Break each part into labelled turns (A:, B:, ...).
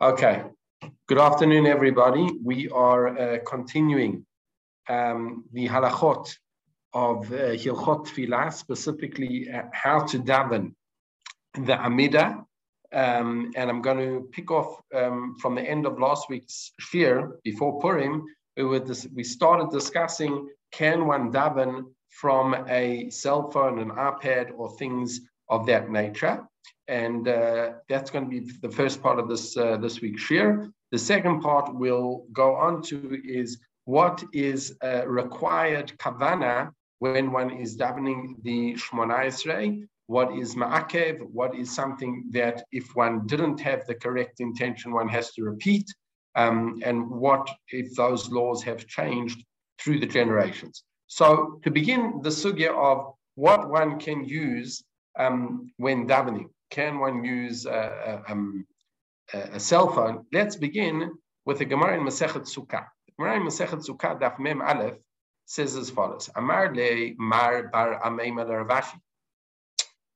A: Okay. Good afternoon, everybody. We are uh, continuing um, the halachot of uh, Hilchot Tfilah, specifically uh, how to daven the Amida. Um, and I'm going to pick off um, from the end of last week's shiur before Purim. We, dis- we started discussing can one daven from a cell phone, an iPad, or things of that nature and uh, that's going to be the first part of this uh, this week's share. The second part we'll go on to is what is required kavana when one is davening the Shmona Esrei, what is ma'akev, what is something that if one didn't have the correct intention, one has to repeat, um, and what if those laws have changed through the generations. So to begin the sugya of what one can use um, when davening can one use a, a, um, a, cell phone? Let's begin with the Gemara in Masechet Sukkah. Gemara in Masechet Sukkah, Daf Mem Aleph, says as follows: Amar le Mar bar Ameimar Rav Ashi.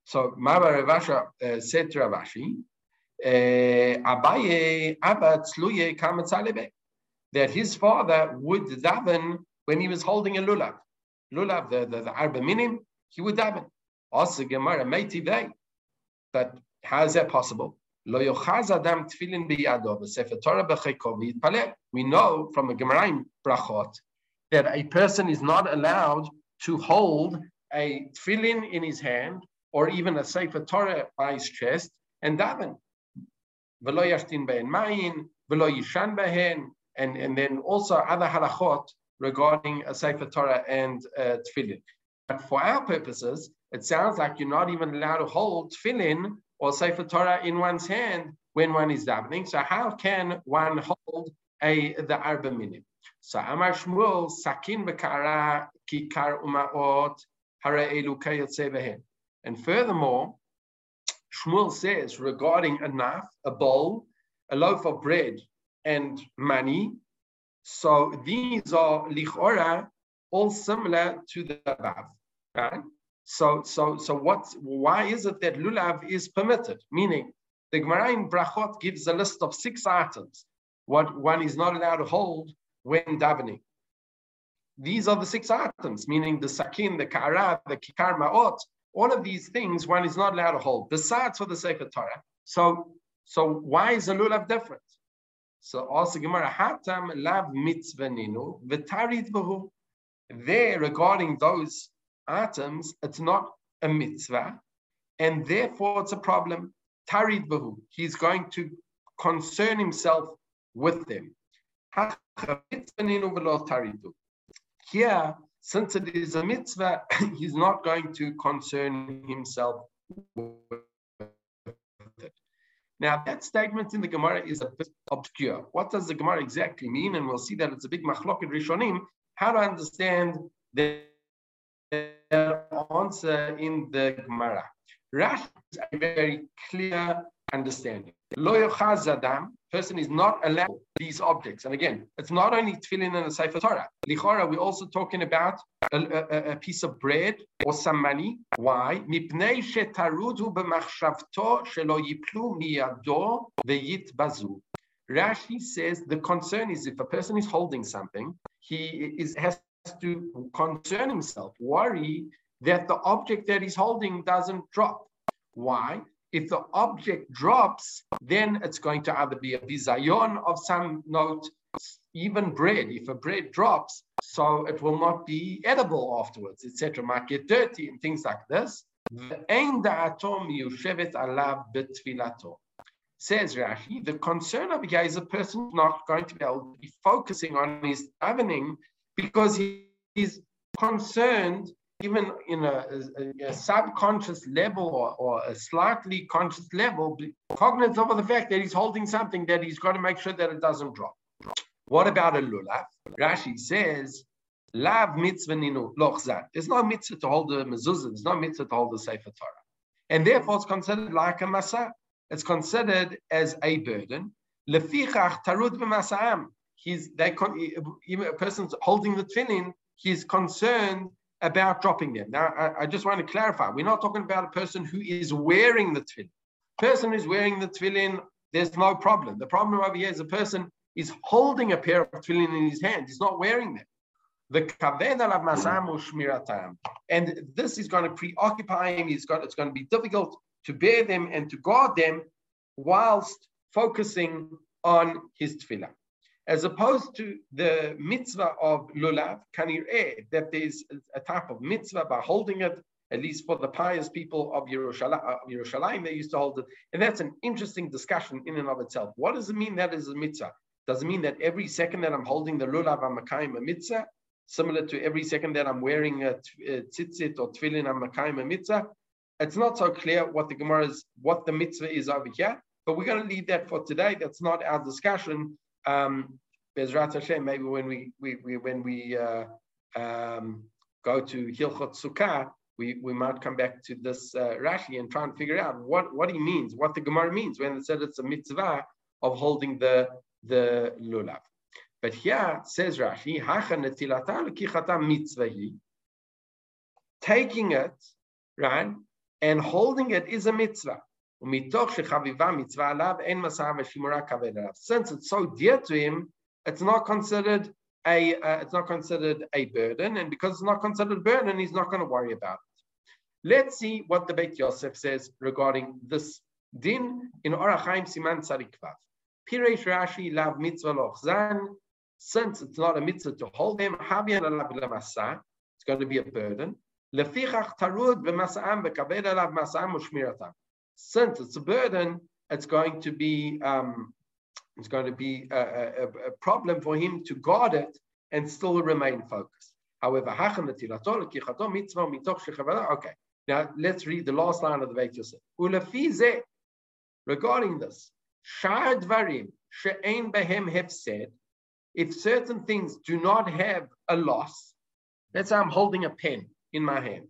A: So Mar bar Rav Ashi uh, said to Rav Ashi, uh, Abaye Abba Tzluye Kamatzalebe, that his father would daven when he was holding a lulav. Lulav, the, the, the arba minim, he would daven. Also, Gemara, Meiti but how is that possible? We know from the Gemara Brachot that a person is not allowed to hold a tefillin in his hand or even a Sefer Torah by his chest and daven. And, and then also other halachot regarding a Sefer Torah and uh, tefillin. But for our purposes, it sounds like you're not even allowed to hold tefillin or Sefer Torah in one's hand when one is davening. So how can one hold a the arba minim? So Amar Shmuel sakin bekara kikar umaot hara elu And furthermore, Shmuel says regarding a knife, a bowl, a loaf of bread, and money. So these are lichora, all similar to the above, So, so, so what? Why is it that lulav is permitted? Meaning, the Gemara in Brachot gives a list of six items what one is not allowed to hold when davening. These are the six items, meaning the sakin, the kara, the kikar ma'ot. All of these things one is not allowed to hold, besides for the Sefer Torah. So, so why is a lulav different? So also Gemara hatam lav mitzvah ninu v'tarid v'hu. There, regarding those items, it's not a mitzvah, and therefore it's a problem. Tarid bahu, he's going to concern himself with them. Here, since it is a mitzvah, he's not going to concern himself with it. Now, that statement in the Gemara is a bit obscure. What does the Gemara exactly mean? And we'll see that it's a big machloket rishonim. How to understand the answer in the Gemara. Rashi is a very clear understanding. Lo Adam, person is not allowed these objects. And again, it's not only tefillin and the Sefer Torah. Lichora, we're also talking about a, a, a, piece of bread or some money. Why? Mipnei shetarudu b'machshavto shelo yiplu miyado ve'yit bazu. Rashi says the concern is if a person is holding something, he is has to concern himself, worry that the object that he's holding doesn't drop. Why? If the object drops, then it's going to either be a bizayon of some note, even bread. If a bread drops, so it will not be edible afterwards, etc. Might get dirty and things like this. The says Rashi, the concern of here is a person not going to be able to be focusing on his davening because he is concerned even in a, a, a subconscious level or, or, a slightly conscious level, cognizant of the fact that he's holding something that he's got to make sure that it doesn't drop. What about a lulav? Rashi says, Lav mitzvah ninu lochzat. There's no mitzvah to hold the mezuzah. There's no mitzvah to hold the sefer Torah. And therefore it's considered like a masa. It's considered as a burden. Lefichach tarud b'masa'am. He's, they, even a person's holding the tefillin, he's concerned about dropping them. Now, I, I, just want to clarify, we're not talking about a person who is wearing the tefillin. Person who's wearing the tefillin there's no problem. The problem over here is a person is holding a pair of tefillin in his hand. He's not wearing them. The kaved alav masamu shmiratam, and this is going to preoccupy him. He's got it's going to be difficult to bear them and to guard them whilst focusing on his tefillah. As opposed to the mitzvah of lulav, kanireh, that there's a type of mitzvah by holding it, at least for the pious people of Yerushalayim, they used to hold it. And that's an interesting discussion in and of itself. What does it mean that is a mitzvah? Does it mean that every second that I'm holding the lulav, I'm a mitzvah? Similar to every second that I'm wearing a, tzitzit or tefillin, I'm a mitzvah? It's not so clear what the Gemara is, what the mitzvah is over here, but we're going to leave that for today. That's not our discussion. Um, Bezrat Hashem, maybe when we, we, we when we uh, um, go to Hilchot Sukkah, we, we might come back to this uh, Rashi and try and figure out what, what he means, what the Gemara means when it said it's a mitzvah of holding the, the lulav. But here says Rashi, taking it, right, and holding it is a mitzvah. Since it's so dear to him, it's not considered a uh, it's not considered a burden, and because it's not considered a burden, he's not going to worry about it. Let's see what the Beit Yosef says regarding this din in Orach Chaim Siman Tzadik Vav. Piresh Rashi lav mitzvah lochzan. Since it's not a mitzvah to hold them, it's going to be a burden. Lefichach tarud v'masa'am v'kabed alav masa'am u'shmiratam. Since it's a burden, it's going to be um, it's going to be a, a, a, problem for him to guard it and still remain focused. However, okay. Now let's read the last line of the Beit Yosef. Regarding this, if certain things do not have a loss, let's say I'm holding a pen in my hand,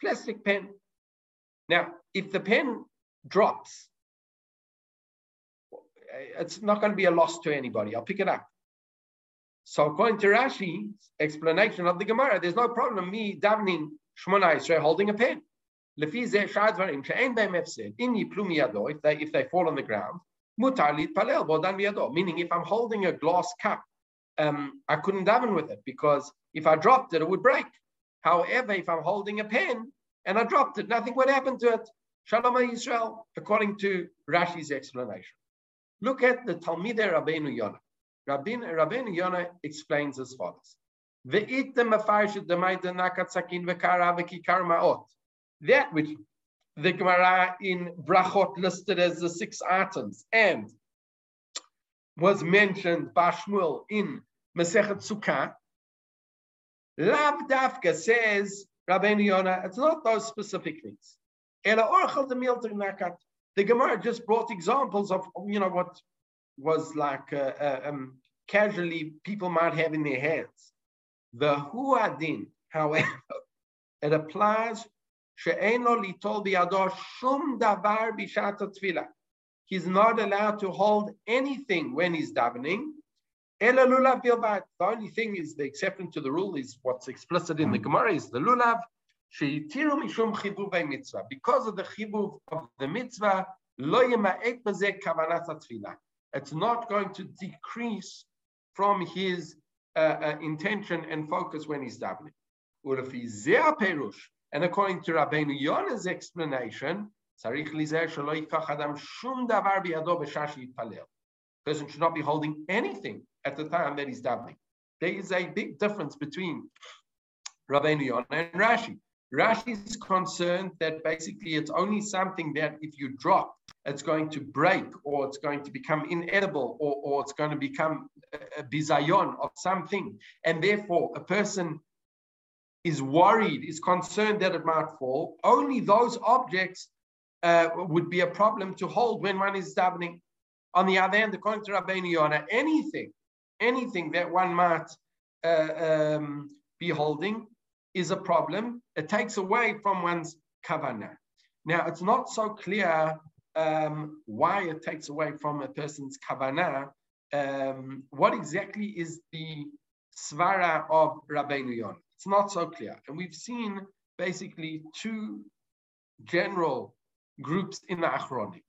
A: plastic pen. Now, if the pen drops it's not going to be a loss to anybody. I'll pick it up. So according to Rashi's explanation of the Gemara, there's no problem me davening Shmona Esrei holding a pen. If they if they fall on the ground, meaning if I'm holding a glass cup, um, I couldn't daven with it because if I dropped it, it would break. However, if I'm holding a pen and I dropped it, nothing would happen to it. Shalom Yisrael, according to Rashi's explanation. Look at the Talmidei Rabbeinu Yonah. Rabbeinu, Rabbeinu Yonah explains as follows. That which the Gemara in Brachot listed as the six items and was mentioned by Shmuel in Masechet Sukkah, Lav Dafka says, Rabbeinu Yonah, it's not those specific things. Nakat. The Gemara just brought examples of, you know, what was like uh, uh, um, casually people might have in their hands. The huadin, however, it applies. He's not allowed to hold anything when he's davening. The only thing is the exception to the rule is what's explicit in the Gemara is the lulav. She'itiru mishum chibuv mitzvah. Because of the chibuv of the mitzvah, lo yema'ek bazeh kavanat tefillah. It's not going to decrease from his uh, uh, intention and focus when he's davening. And according to Rabbeinu Yonah's explanation, a person should not be holding anything at the time that he's davening. There is a big difference between Rabbeinu Yonah and Rashi. Rashi is concerned that basically it's only something that if you drop, it's going to break or it's going to become inedible or, or it's going to become a, bizayon of something. And therefore, a person is worried, is concerned that it might fall. Only those objects uh, would be a problem to hold when one is davening. On the other hand, according to Rabbeinu Yonah, anything, anything that one might uh, um, be holding is a problem. It takes away from one's kavanah. Now, it's not so clear um, why it takes away from a person's kavanah. Um, what exactly is the svara of Rabbeinu Yonah? It's not so clear. And we've seen basically two general groups in the Achronim.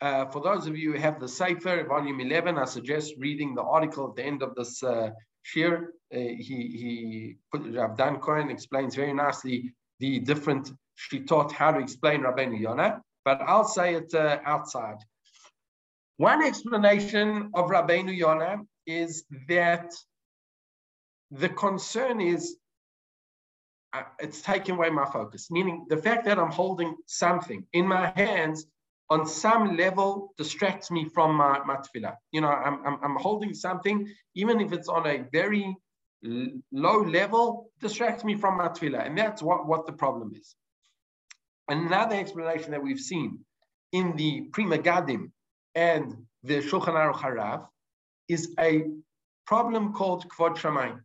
A: Uh, for those of you who have the Sefer, volume 11, I suggest reading the article at the end of this uh, shiur. Uh, he, he Rav Dan Cohen explains very nicely the different shitot how to explain Rabbeinu Yonah, but I'll say it uh, outside. One explanation of Rabbeinu Yonah is that the concern is uh, it's taking away my focus, meaning the fact that I'm holding something in my hands on some level distracts me from my, my tefillah. You know, I'm, I'm, I'm holding something, even if it's on a very low level, distracts me from my tefillah. And that's what, what the problem is. Another explanation that we've seen in the Pri Megadim and the Shulchan Aruch Harav is a problem called Kvod Shamayim.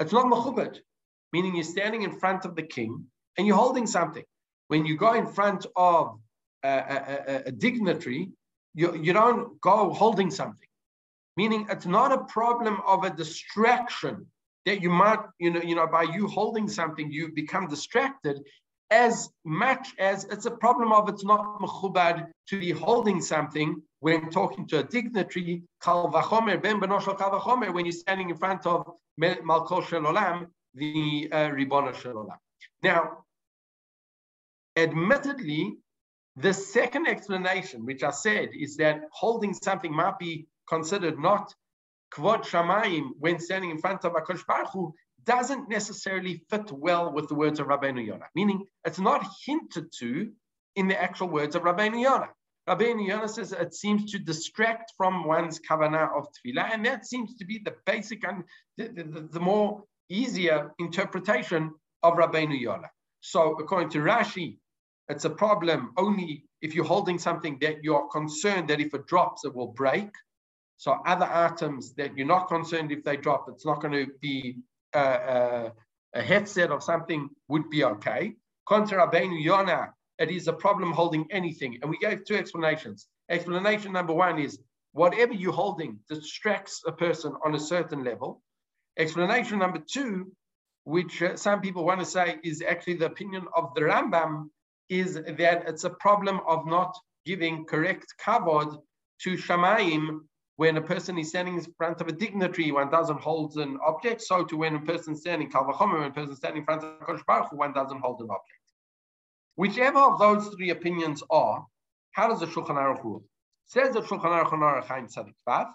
A: It's not mechubed, meaning you're standing in front of the king and you're holding something. When you go in front of a, a, a dignitary, you, you don't go holding something. Meaning it's not a problem of a distraction that you might, you know, you know, by you holding something, you become distracted as much as it's a problem of it's not mechubad to be holding something when talking to a dignitary, kal vachomer, ben benoshel kal vachomer, when you're standing in front of Malkol Shel Olam, the uh, Ribbon Shel Olam. Now, admittedly, the second explanation, which I said, is that holding something might be considered not kvod shamayim when standing in front of Akash Baruch Hu, doesn't necessarily fit well with the words of Rabbeinu Yonah, meaning it's not hinted to in the actual words of Rabbeinu Yonah. Rabbeinu Yonah says it seems to distract from one's kavanah of tefillah, and that seems to be the basic and the, the, the more easier interpretation of Rabbeinu Yonah. So according to Rashi, it's a problem only if you're holding something that you're concerned that if it drops, it will break. So other items that you're not concerned if they drop, it's not going to be a, a, a headset or something would be okay. Contra Rabbeinu Yonah, it is a problem holding anything. And we gave two explanations. Explanation number one is whatever you're holding distracts a person on a certain level. Explanation number two, which uh, some people want to say is actually the opinion of the Rambam, is that it's a problem of not giving correct kavod to Shamaim when a person is standing in front of a dignitary, one doesn't hold an object. So to when a person standing, Kalvachomer, when a person standing in front of Kosh Baruch one doesn't hold an object. Whichever of those three opinions are, how does the Shulchan Aruch rule? Says the Shulchan Aruch on Orach Chaim Tzadik Vav,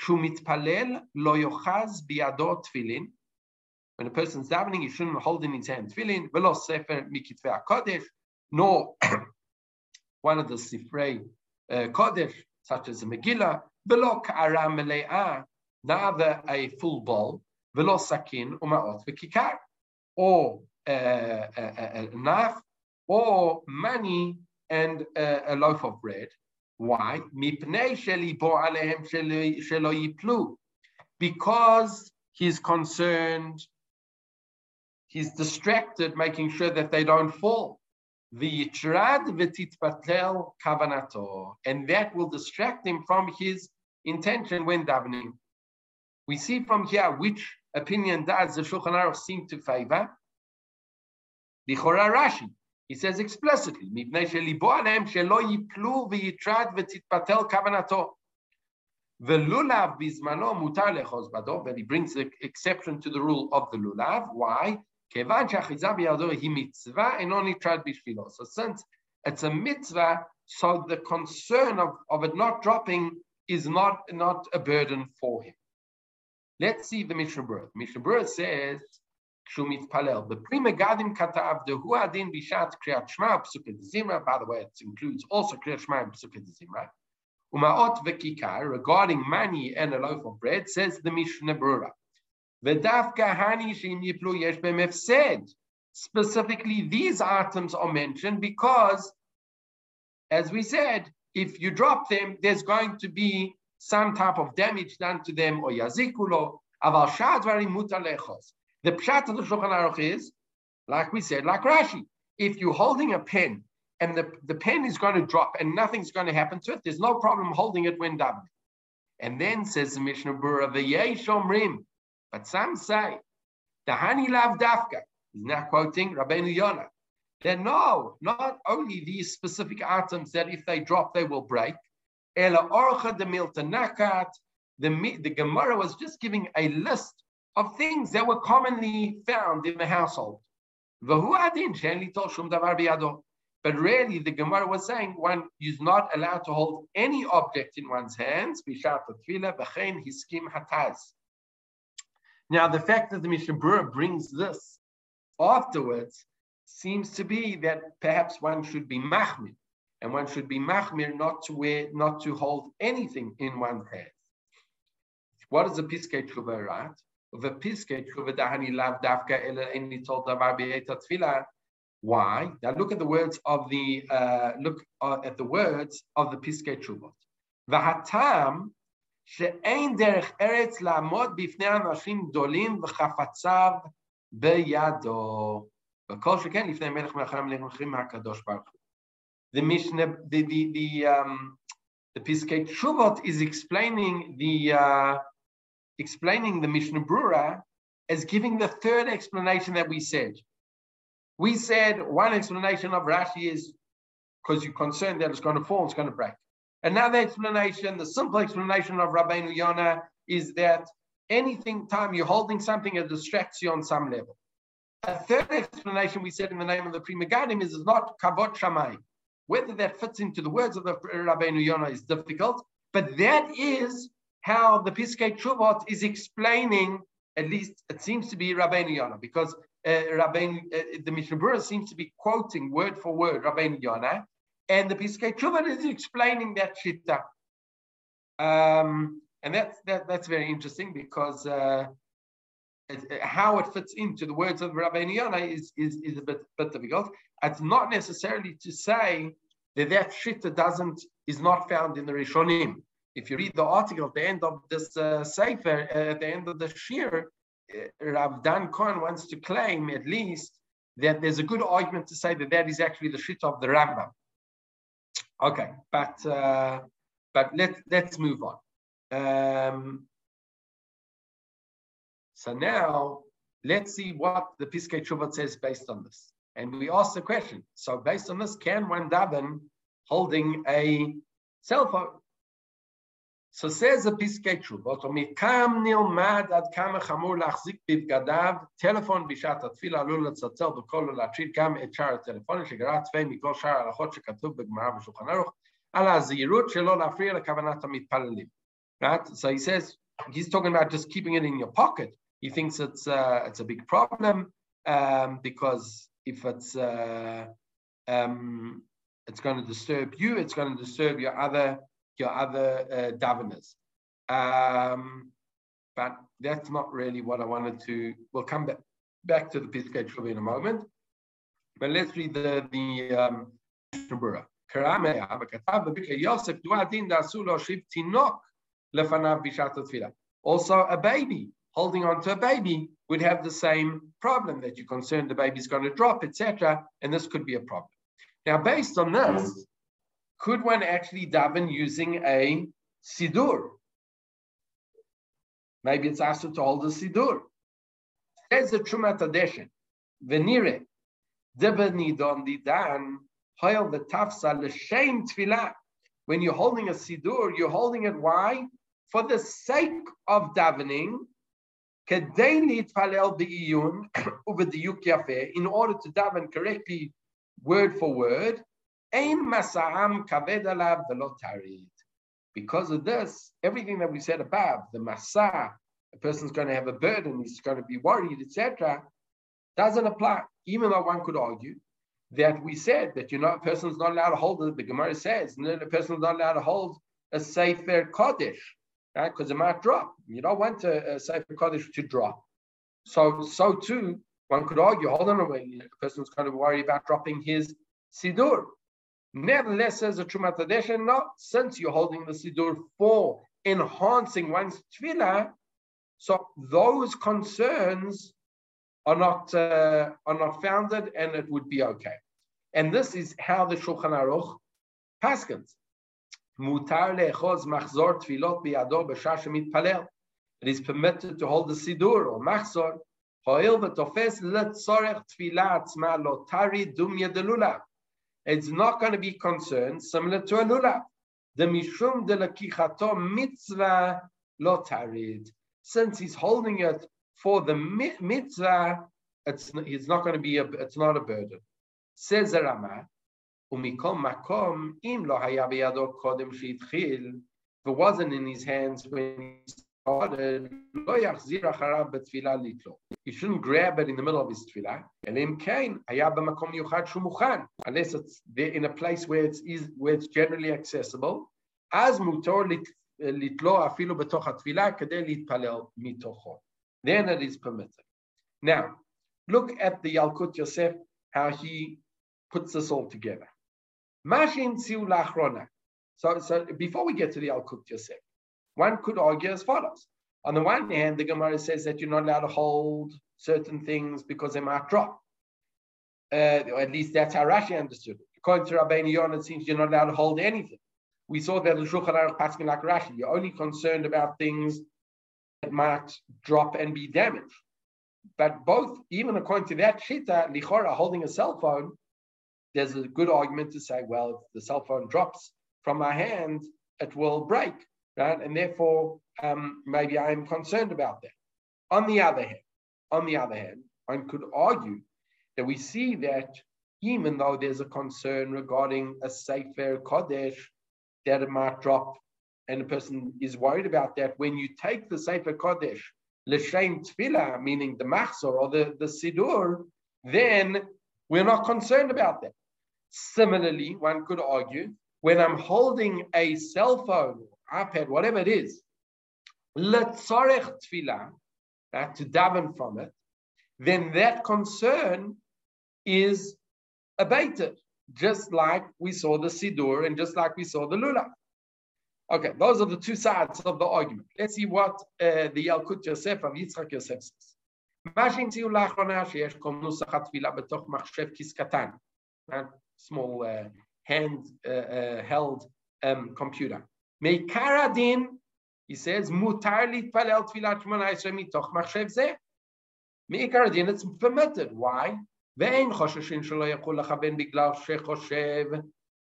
A: Shumitpalel lo yochaz biado tefillin. When a person's davening, he shouldn't hold in his hand tefillin, velo sefer mikitvei kodesh, nor one of the sifrei uh, kodesh, such as the Megillah, velo ka'ara mele'ah, neither a full bowl, velo sakin u'ma'ot v'kikar, or uh, a, a, a knife, or money and a, a loaf of bread. Why? Because he's concerned, he's distracted, making sure that they don't fall. V'yitrad v'titpatel kavanato, and that will distract him from his intention when davening. We see from here which opinion does the Shulchan Aruch seem to favor. The Chora Rashi. He says explicitly, when he brings the exception to the rule of the lulav. Why? Kevan shachizah biyado he mitzvah and only. So since it's a mitzvah, so the concern of, of it not dropping is not, not a burden for him. Let's see the Mishnah Berurah. Mishnah Berurah says, Shumit Palel, the Pri Megadim katav dehu adin bishat kriyat shema pesuket zimra. By the way, it includes also kriyat shema pesuket psuket zimra. Umaot v'kikar regarding money and a loaf of bread says the Mishnah Berurah. Vedafka hanishim yiplu yesh said Specifically, these items are mentioned because, as we said, if you drop them, there's going to be some type of damage done to them, or yazikulo, aval shadvari mutalechos. The pshat of the Shulchan Aruch is, like we said, like Rashi, if you're holding a pen and the, the pen is going to drop and nothing's going to happen to it, there's no problem holding it when davening. And then says the Mishnah Berurah, Rim, but some say, the hani lav dafka. He's now quoting Rabbeinu Yonah. That no, not only these specific items that if they drop, they will break. Ela orcha de miltanakat. The, the Gemara was just giving a list of things that were commonly found in the household. But really, the Gemara was saying one is not allowed to hold any object in one's hands. Now, the fact that the Mishnah brings this afterwards seems to be that perhaps one should be machmir, and one should be machmir not to wear, not to hold anything in one's hand. What is the piskei tshuva, right? The piskei tshuva dahani lav davka ela eni told davar tefillah. Why? Now look at the words of the uh, look uh, at the words of the piskei tshuvot. V'hatam שאין דרך ארץ לעמוד בפני אנשים גדולים וחפציו בידו. וכל שכן לפני מלך מלכים מהקדוש ברוך הוא. The Mishnah, the, the, the, um, the Piskei Shuvot is explaining the, uh, explaining the Mishnah Berurah as giving the third explanation that we said. We said one explanation of Rashi is because you're concerned that it's going to fall, it's going to break. Another explanation, the simple explanation of Rabbeinu Yonah is that anything time you're holding something, it distracts you on some level. A third explanation we said in the name of the Pri Megadim is, not kavod shamay. Whether that fits into the words of the Rabbeinu Yonah is difficult, but that is how the Piskei Tshuvot is explaining, at least it seems to be Rabbeinu Yonah, because uh, Rabbeinu, uh, the Mishnah seems to be quoting word for word Rabbeinu Yonah, and the Piskei Tshuva is explaining that shita. Um, and that's, that, that's very interesting because uh, how it fits into the words of Rabbi Yonah is, is, is a bit, bit difficult. It's not necessarily to say that that shita doesn't, is not found in the Rishonim. If you read the article at the end of this uh, Sefer, uh, at the end of the Shiur, uh, Rav Dan Cohen wants to claim at least that there's a good argument to say that that is actually the shita of the Rambam. Okay, but uh, but let let's move on. Um, so now let's see what the Piskei Teshuvot says based on this. And we ask the question. So based on this, can one daven holding a cell phone? So says the Piskei Teshuvot, ומכאן נלמד עד כמה חמור להחזיק בבגדיו טלפון בשעת התפילה עלול לצלצל בקול ולהטריד גם את שאר הטלפונים שגרע צפי מכל שאר ההלכות שכתוב בגמרא בשולחן ערוך, על הזהירות שלא להפריע לכוונת המתפללים. Right? So he says, he's talking about just keeping it in your pocket. He thinks it's uh, it's a big problem um, because if it's uh, um, it's going to disturb you, it's going to disturb your other your other uh, daveners. Um, but that's not really what I wanted to. We'll come back, back to the Piskei Tshuva in a moment. But let's read the the um. Also, a baby holding on to a baby would have the same problem that you're concerned the baby's going to drop, etc. And this could be a problem. Now, based on this, could one actually daven using a sidur? Maybe it's asked to hold a sidur. There's a Trumat Hadeshen. Venire. Debenidon didan. Hoyel the tafsa l'shem tefillah. When you're holding a sidur, you're holding it. Why? For the sake of davening, in order to daven correctly, word for word, because of this, everything that we said above, the masa, a person's going to have a burden, he's going to be worried, etc., doesn't apply. Even though one could argue that we said that you know a person's not allowed to hold it, the Gemara says, and a person's not allowed to hold a Sefer Kodesh, right? Because it might drop. You don't want a, a Sefer Kodesh to drop. So, so too, one could argue, hold on a minute. a person's going to worry about dropping his Sidur. Nevertheless, says the Trumat Hadeshen, no, since you're holding the Siddur for enhancing one's tefillah, so those concerns are not uh, are not founded, and it would be okay. And this is how the Shulchan Aruch paskins. Mutar le'echoz machzor tefilot biyado b'shah palel. It is permitted to hold the siddur or machzor It's not going to be concerned similar to a lulav. The mishum de lakichato mitzvah lotarid. Since he's holding it for the mitzvah, it's, it's not going to be a, it's not a burden. Says the Rama, umikom makom im lo haya biyado kodem sheitchil. If it wasn't in his hands when he started, lo yachzir acharav betfilah litlo. He shouldn't grab it in the middle of his tefillah. Elim kain haya b'makom yuchad shumuchan. Unless it's there in a place where it's where it's generally accessible. אז מותר לתלו אפילו בתוך התפילה כדי להתפלל מתוכו. Then it is permitted. Now, look at the Yalkut Yosef, how he puts this all together. Mashin siu lachrona. So, so before we get to the Yalkut Yosef, one could argue as follows. On the one hand, the Gemara says that you're not allowed to hold certain things because they might drop. Uh, at least that's how Rashi understood it. According to Rabbeinu Yonah, it seems you're not allowed to hold anything. We saw that the Shulchan Aruch passing like Rashi. You're only concerned about things that might drop and be damaged. But both, even according to that shita, lichora holding a cell phone, there's a good argument to say, well, if the cell phone drops from my hand, it will break, right? And therefore, um, maybe I'm concerned about that. On the other hand, on the other hand, one could argue that we see that even though there's a concern regarding a Sefer Kodesh that it might drop, and the person is worried about that, when you take the Sefer Kodesh, L'Shem Tfilah, meaning the Machzor or the, the Sidur, then we're not concerned about that. Similarly, one could argue, when I'm holding a cell phone, iPad, whatever it is, L'Tzorech Tfilah, to daven from it, then that concern is abated just like we saw the Sidur and just like we saw the Lulav. Okay, those are the two sides of the argument. Let's see what uh, the Yalkut Yosef of Yitzchak Yosef says. small uh, hand uh, uh, held um, computer. Meikaradin, he says, mutar litpalel tfilat shmona mitoch machshev zeh. Meikaradin, it's permitted. Why? ואין חוששים שלא יכול לכוון בגלל שחושב,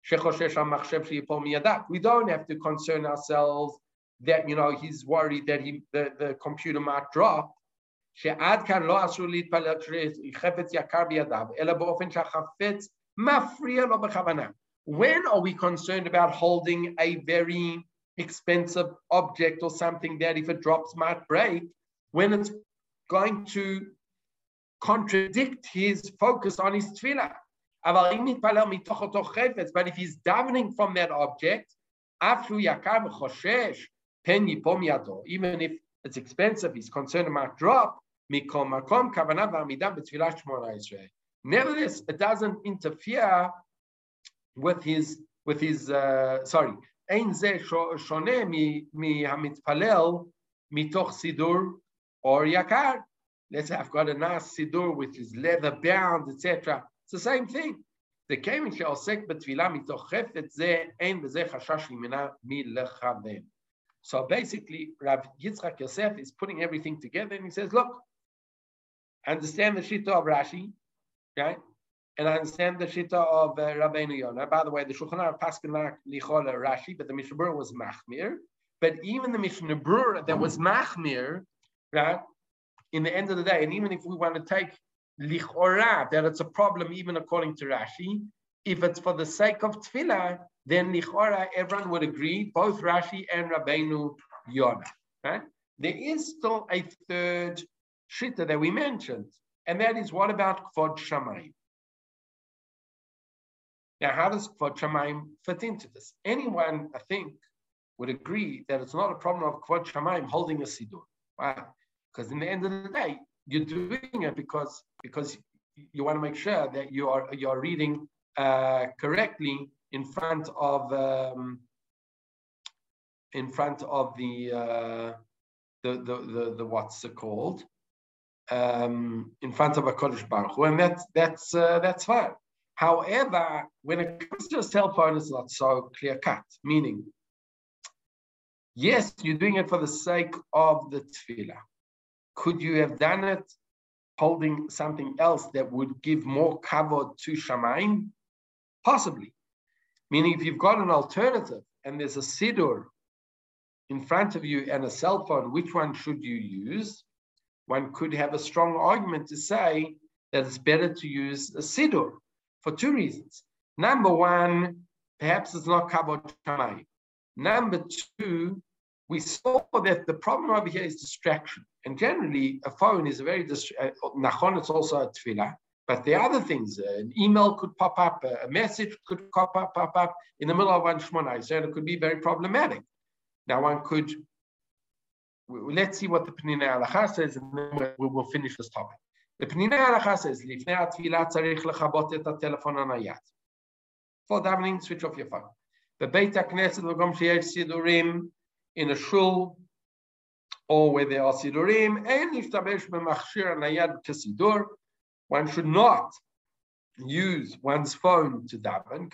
A: שחושש המחשב שיפול מידיו. We don't have to concern ourselves that, you know, he's worried that he, the, the computer might drop. שעד כאן לא אסור להתפלל כשחפץ יקר בידיו, אלא באופן שהחפץ מפריע לו בכוונה. When are we concerned about holding a very expensive object or something that if it drops might break? When it's going to contradict his focus on his tefillah. But if he's davening from that object, even if it's expensive, he's concerned about drop. Nevertheless, it doesn't interfere with his with his uh, sorry. אין זה שונה מהמתפלל מתוך סידור אור יקר let's say I've got a nice sidur which is leather bound, etc. It's the same thing. The came שעוסק בתפילה מתוך חפץ זה, אין בזה חשש להימנע מלכוון. So basically, Rav Yitzchak Yosef is putting everything together and he says, look, I understand the Shita of Rashi, right? And I understand the Shita of uh, Rabbeinu Yonah. By the way, the Shulchan Aruch Paskin Lichola Rashi, but the Mishnah was Machmir. But even the Mishnah that was Machmir, right? in the end of the day, and even if we want to take lichora, that it's a problem even according to Rashi, if it's for the sake of tefillah, then lichora, everyone would agree, both Rashi and Rabbeinu Yonah. Right? There is still a third shita that we mentioned, and that is what about Kvod Shamayim? Now, how does Kvod Shamayim fit into this? Anyone, I think, would agree that it's not a problem of Kvod Shamayim holding a Siddur. Wow. Because in the end of the day, you're doing it because because you want to make sure that you are you are reading uh, correctly in front of um, in front of the, uh, the, the the the what's it called um, in front of a Kodesh Baruch and that's that's uh, that's fine. However, when it comes to a cell phone, it's not so clear cut. Meaning, yes, you're doing it for the sake of the tefillah. Could you have done it holding something else that would give more kavod to Shamaim? Possibly. Meaning, if you've got an alternative and there's a siddur in front of you and a cell phone, which one should you use? One could have a strong argument to say that it's better to use a siddur for two reasons. Number one, perhaps it's not kavod Shamaim. Number two, we saw that the problem over here is distraction. And generally, a phone is a very distraction. Uh, nachon, it's also a tefillah. But the other things, uh, an email could pop up, a message could pop up, pop up in the middle of one shmonai. So it could be very problematic. Now one could, let's see what the Penina Halacha says, and then we will finish this topic. The Penina Halacha says, לפני התפילה צריך לכבות את הטלפון הנייד. For davening, switch off your phone. בבית הכנסת וגם שיש סידורים, in a shul, or where there are sidurim, אין להשתמש במכשיר הנייד כסידור, one should not use one's phone to daven,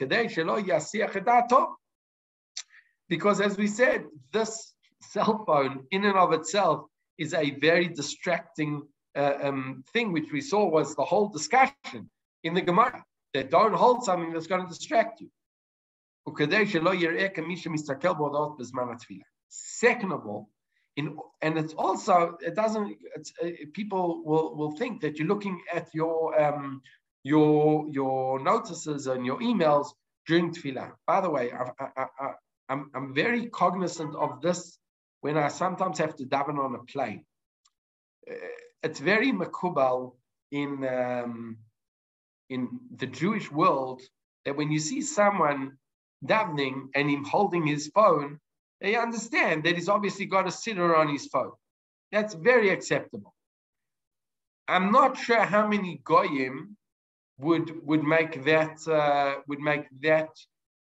A: because as we said, this cell phone in and of itself is a very distracting uh, um, thing, which we saw was the whole discussion in the Gemara, that don't hold something that's going to distract you. Second of all, in, and it's also it doesn't it's, uh, people will will think that you're looking at your um, your your notices and your emails during tefillah. By the way, I, I, I, I'm I'm very cognizant of this when I sometimes have to daven on a plane. Uh, it's very makubal in um, in the Jewish world that when you see someone davening and him holding his phone, they understand that he's obviously got a siddur on his phone. That's very acceptable. I'm not sure how many goyim would would make that uh, would make that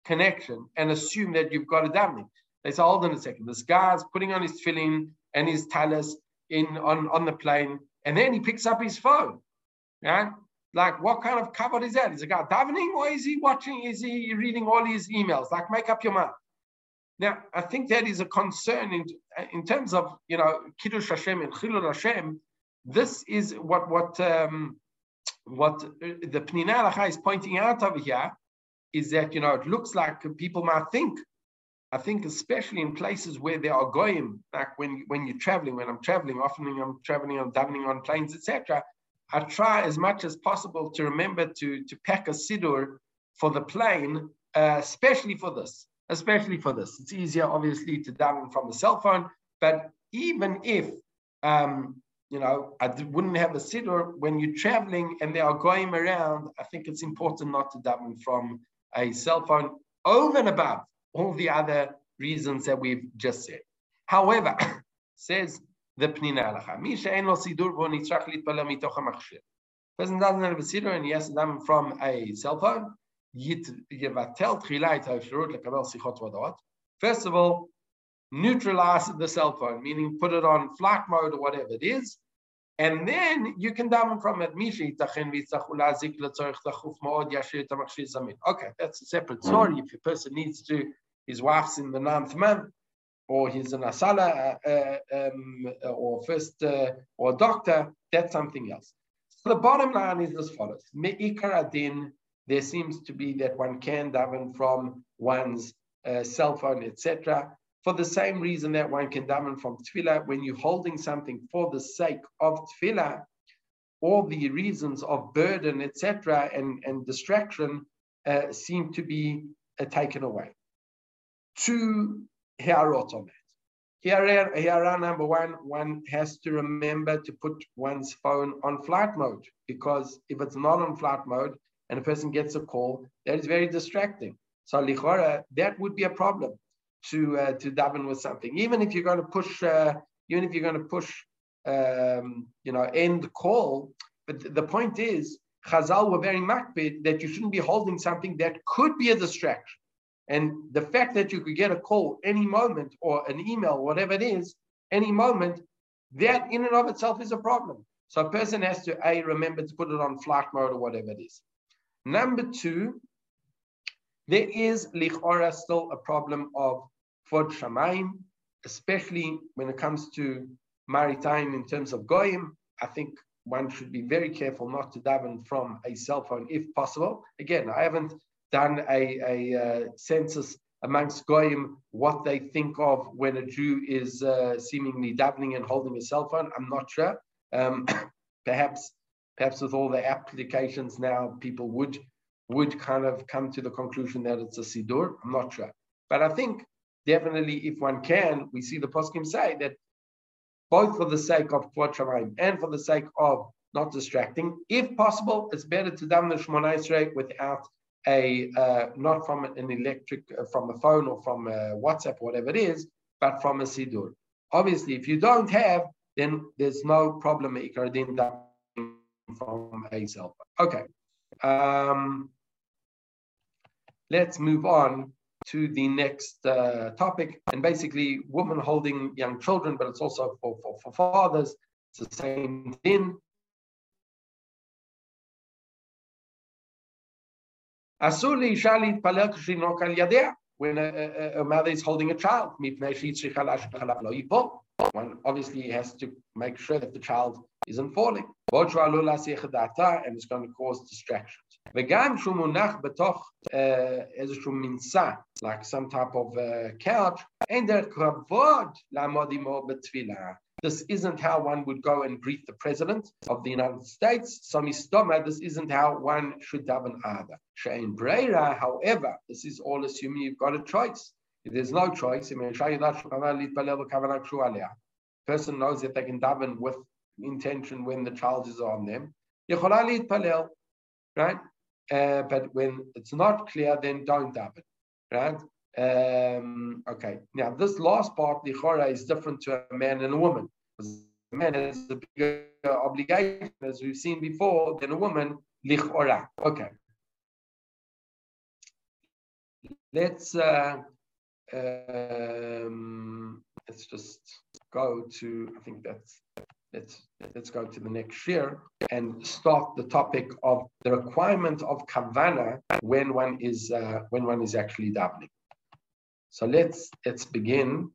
A: connection and assume that you've got a davening. They say, hold on a second. This guy's putting on his tefillin and his talis in on, on the plane, and then he picks up his phone. Yeah, like what kind of cover is that? Is a guy davening or is he watching? Is he reading all his emails? Like, make up your mind. Now, I think that is a concern in, in terms of, you know, Kiddush Hashem and Chilul Hashem. This is what what um, what the Pnina Halacha is pointing out over here is that, you know, it looks like people might think, I think especially in places where there are goyim, like when, when you're traveling, when I'm traveling, often I'm traveling, I'm davening on planes, etc. I try as much as possible to remember to, to pack a siddur for the plane, uh, especially for this especially for this. It's easier, obviously, to download from a cell phone, but even if um, you know, I wouldn't have a siddur when you're traveling and they are going around. I think it's important not to daven from a cell phone over and above all the other reasons that we've just said. However, says the Pnina sidur ha-machshir. Person doesn't have a siddur and he has daven from a cell phone. First of all, neutralize the cell phone, meaning put it on flight mode or whatever it is, and then you can daven from it. Okay, that's a separate story. If a person needs to, his wife's in the ninth month, or he's an asala, uh, uh, um, or first, uh, or doctor, that's something else. So the bottom line is as follows: Me'ikar adin there seems to be that one can daven from one's uh, cell phone, etc. For the same reason that one can daven from tefillah, when you're holding something for the sake of tefillah, all the reasons of burden, etc., and, and distraction uh, seem to be uh, taken away. Two hiarot on that. Hiara number one, one has to remember to put one's phone on flight mode because if it's not on flight mode, and a person gets a call, that is very distracting. So lichora, that would be a problem to uh, to daven with something. Even if you're going to push, uh, even if you're going to push, um, you know, end call. But the point is, Chazal were very makbid that you shouldn't be holding something that could be a distraction. And the fact that you could get a call any moment or an email, whatever it is, any moment, that in and of itself is a problem. So a person has to a remember to put it on flight mode or whatever it is. Number two, there is lichora still a problem of kvod shamayim, especially when it comes to mar'it ayin in terms of goyim. I think one should be very careful not to daven from a cell phone if possible. Again, I haven't done a, a uh, census amongst goyim what they think of when a Jew is uh, seemingly davening and holding a cell phone. I'm not sure. Um, perhaps, perhaps with all the applications now, people would would kind of come to the conclusion that it's a siddur. I'm not sure, but I think definitely if one can, we see the poskim say that both for the sake of Shamayim and for the sake of not distracting, if possible, it's better to daven the Shemona without a uh, not from an electric, uh, from a phone or from a WhatsApp, whatever it is, but from a siddur. Obviously, if you don't have, then there's no problem from a cell phone. Okay, um, Let's move on to the next uh, topic. And basically, women holding young children, but it's also for, for, for fathers, it's the same thing. When a, a, a mother is holding a child, one obviously has to make sure that the child isn't falling. And it's going to cause distraction. וגם שהוא מונח בתוך uh, איזשהו מנסה, like some type of uh, couch, אין דרך כבוד לעמוד עמו בתפילה. This isn't how one would go and greet the president of the United States. Samistoma, this isn't how one should daven either. Shein Breira, however, this is all assuming you've got a choice. If there's no choice, person knows that they can daven with intention when the child is on them. Right? Uh, but when it's not clear, then don't daven. Right? Um, okay, now this last part, the chora, is different to a man and a woman. A man has a bigger obligation, as we've seen before, than a woman, lichora. Okay. Let's uh, um, let's just go to. I think that's let's let's go to the next year and start the topic of the requirement of kavana when one is uh, when one is actually davening. So let's let's begin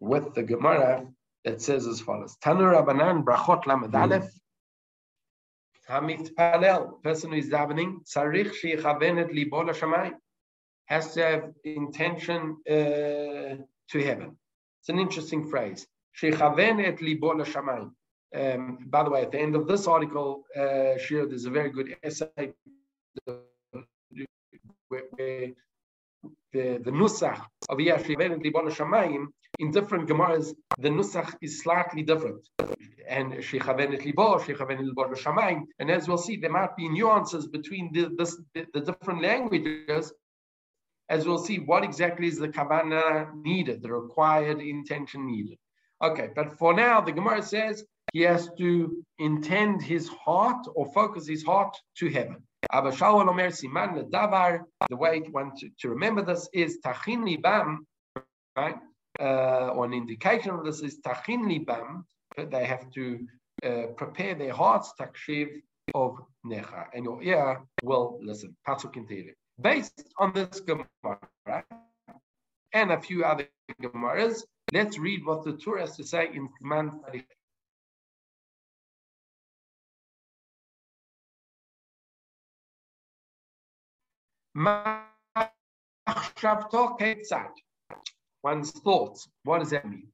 A: with the Gemara that says as follows: Tanu Rabbanan Brachot Lamed Aleph. Hamitpalel, person who is davening, sarich sheyichaven libo l'shamayim, has to have intention uh, to heaven. It's an interesting phrase. Sheyichaven et libo l'shamayim. Um, by the way, at the end of this article, uh, Shiur, there's a very good essay where, the, the Nusach of Yashiven Libon Shamayim, in different Gemaras, the Nusach is slightly different. And Shechaven Libo, Shechaven Libon Shamayim. And as we'll see, there might be nuances between the, this, the, the different languages. As we'll see, what exactly is the Kavanah needed, the required intention needed. Okay, but for now, the Gemara says he has to intend his heart or focus his heart to heaven. The way one to, to remember this is Tachin Libam, right? Uh, or an indication of this is Tachin Libam, they have to uh, prepare their hearts, Takshiv of Necha, and your ear will listen. Pasuk Based on this Gemara and a few other Gemaras, let's read what the Torah has to say in Siman One's thoughts. What does that mean?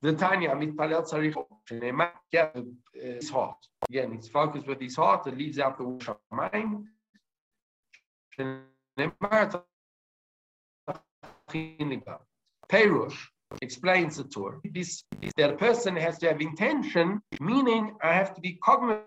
A: The Tanya mitpalel tzarich shenema uh, his heart. Again, he's focused with his heart. It leaves out the word shamayim. Perush explains the Torah. This, that a person has to have intention, meaning I have to be cognizant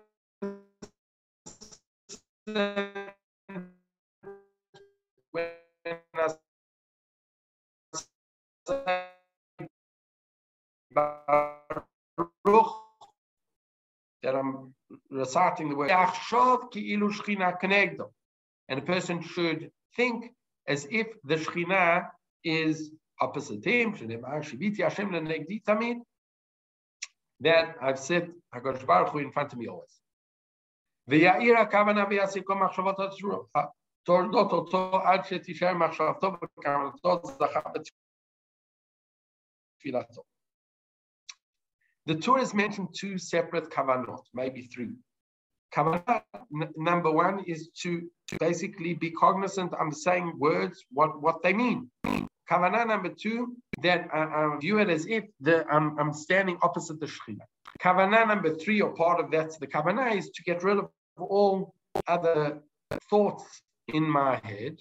A: that I'm reciting the word and a person should think as if the Shekhinah is oppositim, that I've set HaKadosh Baruch in front of me always. ויאיר הכוונה ויעסיקו מחשבות תורדות אותו עד שתישאר מחשבתו וכוונתו זכה בתפילתו. The Tur has mentioned two separate kavanot, maybe three. Kavanah number one is to, to basically be cognizant. I'm saying words, what, what they mean. Kavanah number two, that I, I, view it as if the, I'm, I'm standing opposite the Shekhinah. Kavanah number three, or part of that, the Kavanah is to get rid of all other thoughts in my head.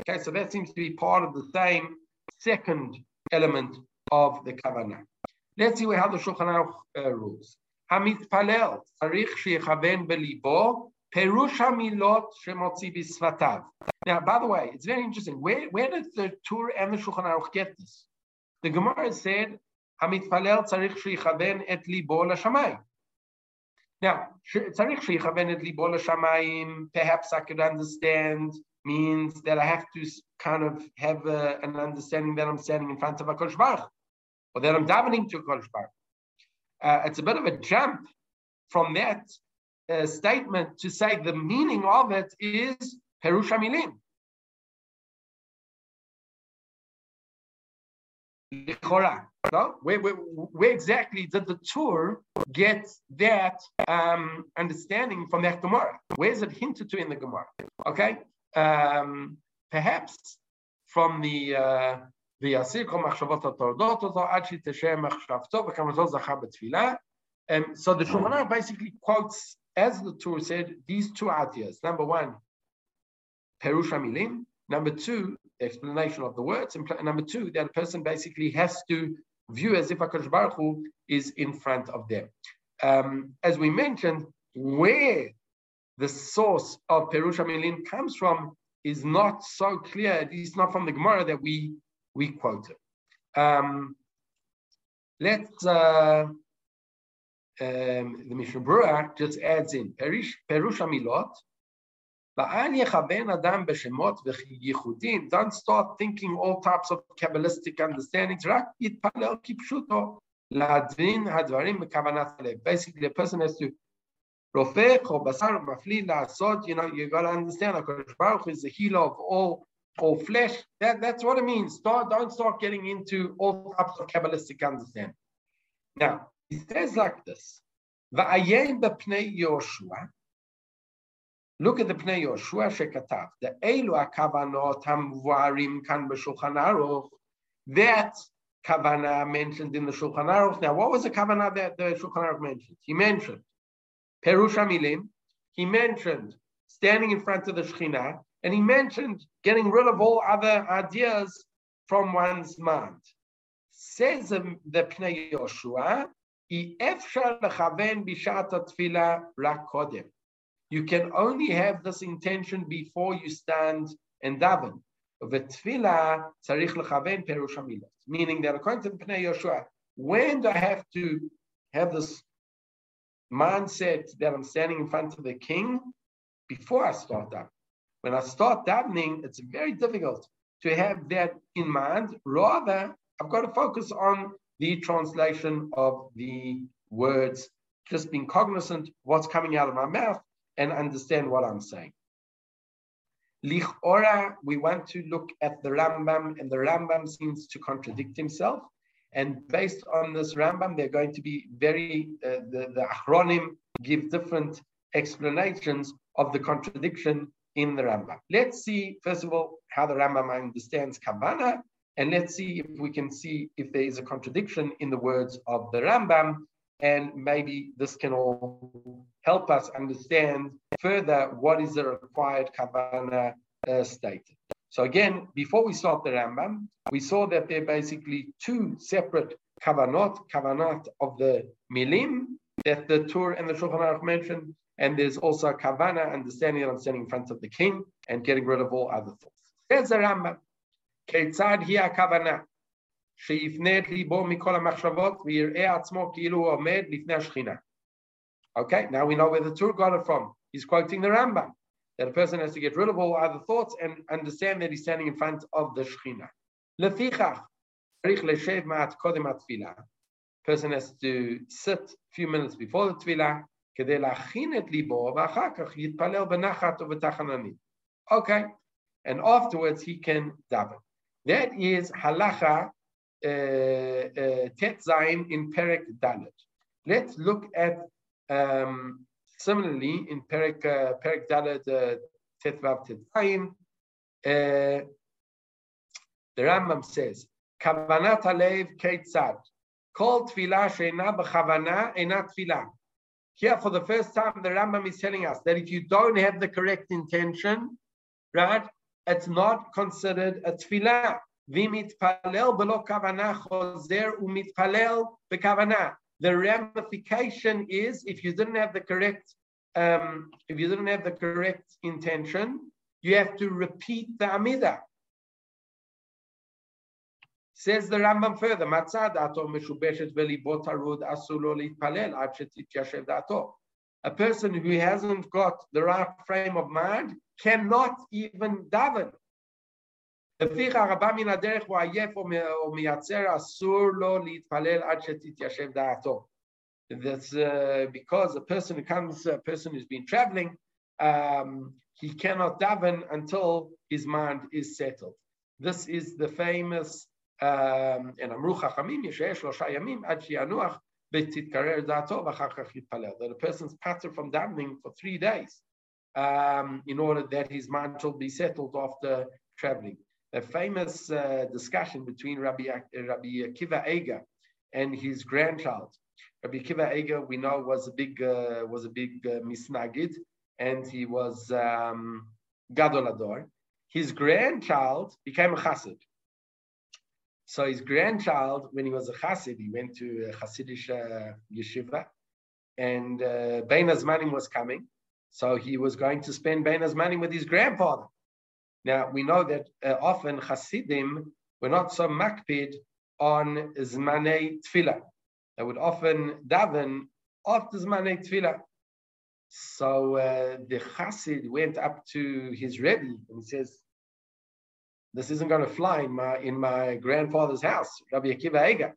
A: Okay, so that seems to be part of the same second element of the Kavanah. Let's see how the Shulchan Aruch uh, rules. המתפלל צריך שיכוון בליבו פירוש המילות שמוציא בשפתיו. Now, by the way, it's very interesting. Where, where did the Tur and the Shulchan Aruch get this? The Gemara said, "Hamitfalel tzarich shichaven et libo l'shamayim." Now, tzarich shichaven et libo l'shamayim. Perhaps I could understand means that I have to kind of have a, an understanding that I'm standing in front of a Kosh Baruch, or that I'm davening to a Kosh Baruch. Uh, it's a bit of a jump from that uh, statement to say the meaning of it is פירוש המילים. לכאורה, no? where, exactly did the Tur get that um, understanding from that Gemara? Where is it hinted to in the Gemara? Okay, um, perhaps from the uh, כל מחשבות אותו עד שתשאר מחשבתו וכמותו זכה בתפילה. So the Shulchan basically quotes, as the Tur said, these two ideas. Number one, Perush Milim. Number two, the explanation of the words. And number two, that a person basically has to view as if HaKadosh Baruch Hu is in front of them. Um, as we mentioned, where the source of Perush Milim comes from is not so clear, at least not from the Gemara that we we quote it. Um, let's, uh, um, the Mishnah Berurah just adds in, Perush don't start thinking all types of Kabbalistic understandings. Basically, the person has to Rofech or Basar Mafli you know, you gotta understand HaKadosh Baruch is the healer of all all flesh. That, that's what it means. Start, don't start getting into all types of Kabbalistic understanding. Now, it says like this. the Yoshua, Look at the Pnei Yoshua shekatav. The elu akavanot hamvuarim kan b'shulchan aruch. That kavana mentioned in the Shulchan Aruch. Now, what was the kavana that the Shulchan Aruch mentioned? He mentioned Perusha Milim. He mentioned standing in front of the Shekhinah. And he mentioned getting rid of all other ideas from one's mind. Says the Pnei Yoshua, you can only have this intention before you stand and daven. Meaning that according to Pnei Yoshua, when do I have to have this mindset that I'm standing in front of the king? Before I start davening. When I start davening, it's very difficult to have that in mind. Rather, I've got to focus on the translation of the words, just being cognizant what's coming out of my mouth and understand what I'm saying. Lichora, we want to look at the Rambam, and the Rambam seems to contradict himself. And based on this Rambam, they're going to be very, uh, the, the Achronim give different explanations of the contradiction in the Rambam. Let's see, first of all, how the Rambam understands Kavana, and let's see if we can see if there is a contradiction in the words of the Rambam, and maybe this can all help us understand further what is the required kavana uh, state. So again, before we start the Rambam, we saw that there are basically two separate Kavanot, Kavanot of the Milim that the Tur and the Shulchan Aruch mentioned, and there's also a kavana understanding and standing in front of the king and getting rid of all other thoughts. There's the Rambam. Ketzad hiya Kavanah. שיפנה את ליבו מכל המחשבות ויראה עצמו כאילו הוא עומד לפני השכינה. Okay, now we know where the Tur got it from. He's quoting the Rambam, that a person has to get rid of all other thoughts and understand that he's standing in front of the Shekhinah. לפיכך, צריך לשב מעט קודם התפילה. Person has to sit a few minutes before the tefillah כדי להכין את ליבו, ואחר כך יתפלל בנחת ובתחננים. Okay, and afterwards he can daven. That is halacha Tet Zayin in Perek Dalet. Let's look at um, similarly in Perek uh, Perek Dalet uh, Tet Vav Tet Zayin. Uh, the Rambam says, "Kavanat alev keitzad." Kol tefillah she'ena b'chavana ena tefillah. Here, for the first time, the Rambam is telling us that if you don't have the correct intention, right, it's not considered a tefillah. V'mitpalel b'lo kavana chozer u'mitpalel b'kavana. The ramification is if you didn't have the correct, um, if you didn't have the correct intention, you have to repeat the Amidah. Says the Rambam further, harud asulo. A person who hasn't got the right frame of mind cannot even daven. לפיכך הרבה מן הדרך הוא עייף או מייצר, אסור לו להתפלל עד שתתיישב דעתו. That's uh, because a person who comes, a person who's been traveling, um, he cannot daven until his mind is settled. This is the famous, um, and אמרו חכמים, שיש שלושה ימים עד שינוח ותתקרר דעתו ואחר כך יתפלל. That a person's pattern from davening for three days um, in order that his mind shall be settled after traveling. A famous uh, discussion between Rabbi, Rabbi Akiva Eiger and his grandchild. Rabbi Akiva Eiger, we know, was a big uh, was a big uh, misnagid, and he was um, gadolador. His grandchild became a chassid. So his grandchild, when he was a chassid, he went to a chassidish uh, yeshiva, and uh, Bein Hazmanim was coming, so he was going to spend Bein Hazmanim with his grandfather. Now we know that uh, often Hasidim were not so makpid on Zmanei Tfilah. They would often daven after Zmanei Tfilah. So uh, the Chassid went up to his Rebbe and he says, this isn't going to fly in my in my grandfather's house, Rabbi Akiva Eiger.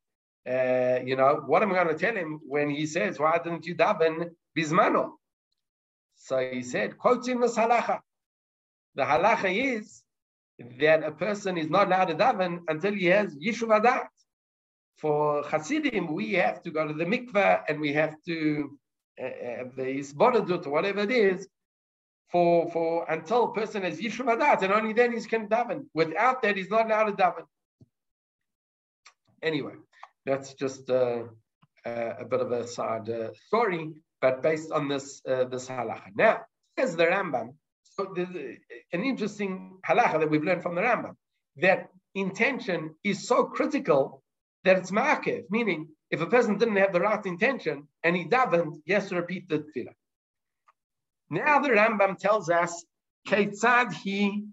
A: Uh, you know, what am I going to tell him when he says, why didn't you daven bismano? So he said, quoting this halacha. The halacha is that a person is not allowed to daven until he has yishuv adat. For Hasidim, we have to go to the mikveh and we have to uh, have the isbodadut or whatever it is for, for until a person has yishuv adat, and only then he can daven. Without that, he's not allowed to daven. Anyway, that's just uh, uh, a bit of a side uh, story, but based on this uh, this halacha. Now, here's the Rambam so there's an interesting halacha that we've learned from the Rambam that intention is so critical that it's ma'akev, meaning if a person didn't have the right intention and he davened, he has to repeat the tefillah. Now the Rambam tells us, Keitzad he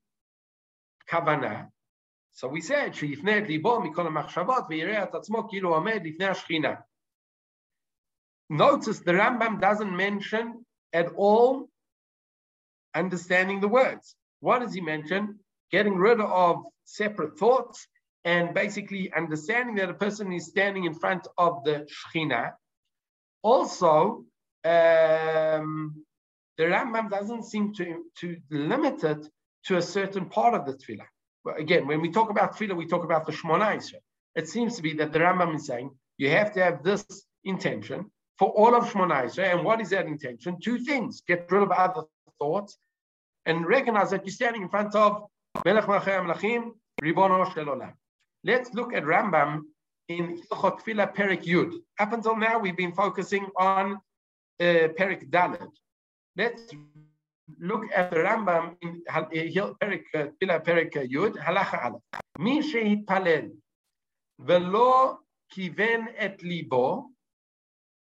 A: kavana. So we said, שיפנה את ליבו מכל המחשבות ויראה את עצמו כאילו עומד לפני השכינה. Notice the Rambam doesn't mention at all understanding the words. What does he mention? Getting rid of separate thoughts and basically understanding that a person is standing in front of the Shekhinah. Also, um, the Rambam doesn't seem to, to limit it to a certain part of the tefillah. But again, when we talk about tefillah, we talk about the Shemona Esrei. It seems to be that the Rambam is saying you have to have this intention for all of Shemona Esrei. And what is that intention? Two things: get rid of other thoughts and recognize that you're standing in front of Melech Melachim, Ribono Shel Let's look at Rambam in Hilchot Tfilah Perik Yud. Up until now, we've been focusing on uh, Perik Dalet. Let's look at the Rambam in Perik Tfilah Perik Yud, Halacha Aleph. Mi שהתפלל ולא כיוון את ליבו,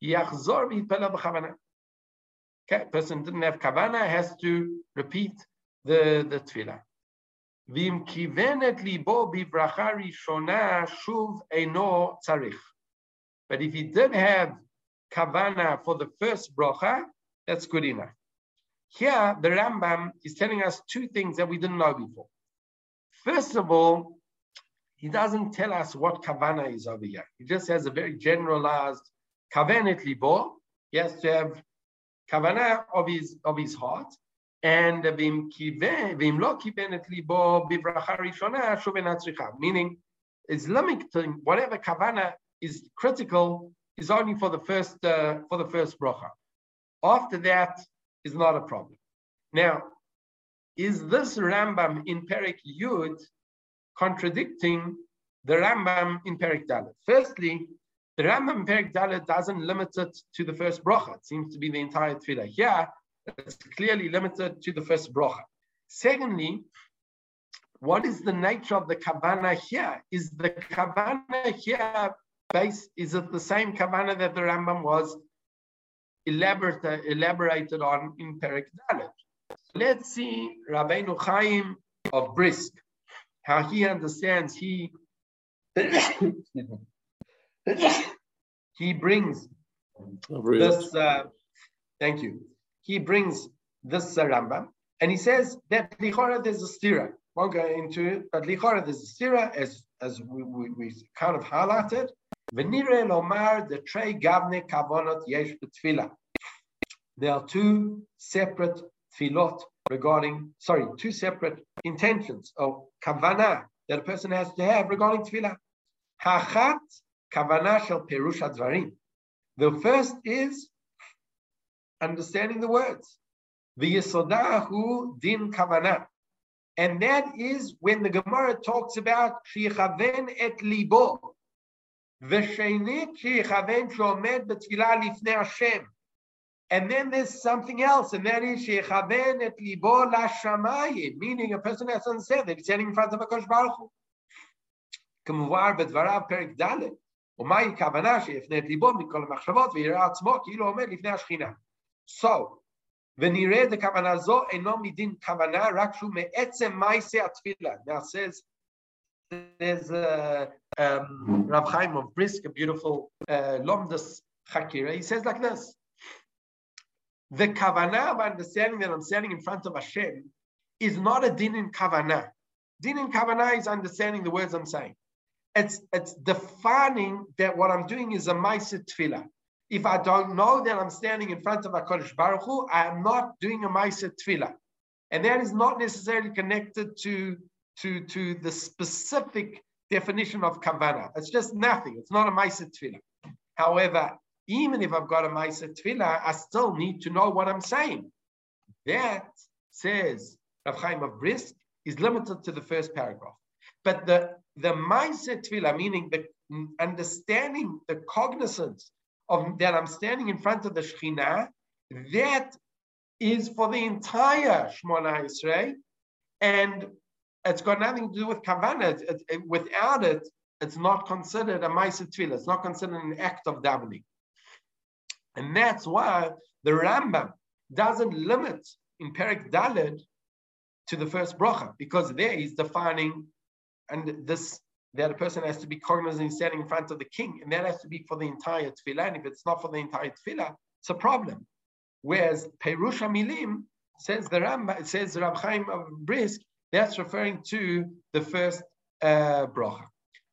A: יחזור ויתפלל בכוונה. Person didn't have kavana has to repeat the, the tefillah. Vim kivenet libo bibracha rishona shuv eno tzarich. But if he did have kavana for the first bracha, that's good enough. Here, the Rambam is telling us two things that we didn't know before. First of all, he doesn't tell us what kavana is over here. He just has a very generalized kavenet libo. He has to have kavana of his of his heart, and meaning is limiting whatever kavana is critical is only for the first uh, for the first bracha. After that is not a problem. Now, is this Rambam in Perik Yud contradicting the Rambam in Perik Dalet? Firstly, the Rambam in Perik Dalet doesn't limit it to the first bracha. It seems to be the entire tefillah. Here, it's clearly limited to the first bracha. Secondly, what is the nature of the kavana here? Is the kavana here based, is it the same kavana that the Rambam was elaborate, elaborated on in Perik Dalet? Let's see Rabbeinu Chaim of Brisk, how he understands, he he brings this, uh, thank you, he brings this uh, Rambam, and he says that Lichora there's a stira. Won't go into it, but Lichora there's a stira, as, as we, we, we kind of highlighted. Venire lomar the trey gavne kavonot yesh betfila. There are two separate tefillot regarding, sorry, two separate intentions of kavana that a person has to have regarding tefillah. Hachat kavana shel perush advarim. The first is understanding the words. The yesodahu din kavana. And that is when the Gemara talks about shichaven et libo. V'sheinit shichaven shomed betfilah lifnei Hashem. And then there's something else, and that is shechaven et libo lashamayim, meaning a person has to understand that he's standing in front of a Kosh Baruch Hu. כמובן בדבריו פרק ד' ומהי כוונה שיפנה את ליבו מכל המחשבות ויראה עצמו כאילו עומד לפני השכינה. So, ונראה את הכוונה זו אינו מדין כוונה, רק שהוא מעצם מעשה התפילה. Now says, there's a, um, Rav Chaim of Brisk, a beautiful uh, Lomdus Chakira, he says like this, the kavana of understanding that I'm standing in front of Hashem is not a din in kavana. Din in kavana is understanding the words I'm saying. It's it's defining that what I'm doing is a ma'aser tefillah. If I don't know that I'm standing in front of a Hakadosh Baruch Hu, I am not doing a ma'aser tefillah, and that is not necessarily connected to to to the specific definition of kavana. It's just nothing. It's not a ma'aser tefillah. However, even if I've got a Maisa Tefillah, I still need to know what I'm saying. That says Rav Chaim of Brisk is limited to the first paragraph. But the, the Maisa Tefillah, meaning the understanding, the cognizance of that I'm standing in front of the Shekhinah, that is for the entire Shemona Esrei, and it's got nothing to do with Kavanah. It, it, without it, it's not considered a Maisa Tefillah. It's not considered an act of davening. And that's why the Rambam doesn't limit in Perik Daled to the first bracha, because there he's defining, and this that a person has to be cognizant standing in front of the king, and that has to be for the entire tefillah. And if it's not for the entire tefillah, it's a problem. Whereas Perusha Milim says the Rambam, it says Rab Chaim of Brisk, that's referring to the first uh, bracha.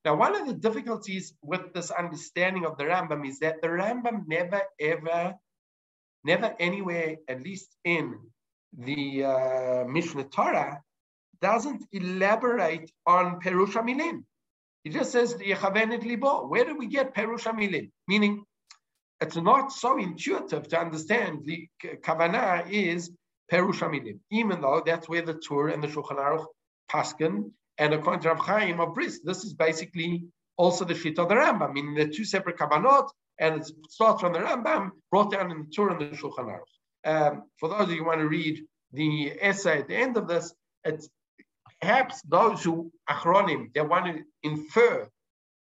A: Now, one of the difficulties with this understanding of the Rambam is that the Rambam never, ever, never anywhere, at least in the uh, Mishnah Torah, doesn't elaborate on Perusha Milim. He just says, Yechavenet Libo. Where do we get Perusha Milim? Meaning, it's not so intuitive to understand the Kavanah is Perusha Milim, even though that's where the Tur and the Shulchan Aruch Paskin and according to Rav Chaim of Brisk, this is basically also the Shita of the Rambam, meaning the two separate Kabbanot, and it starts from the Rambam, brought down in the Tur and the Shulchan Aruch. Um, for those of you who want to read the essay at the end of this, it's perhaps those who achronim, they want to infer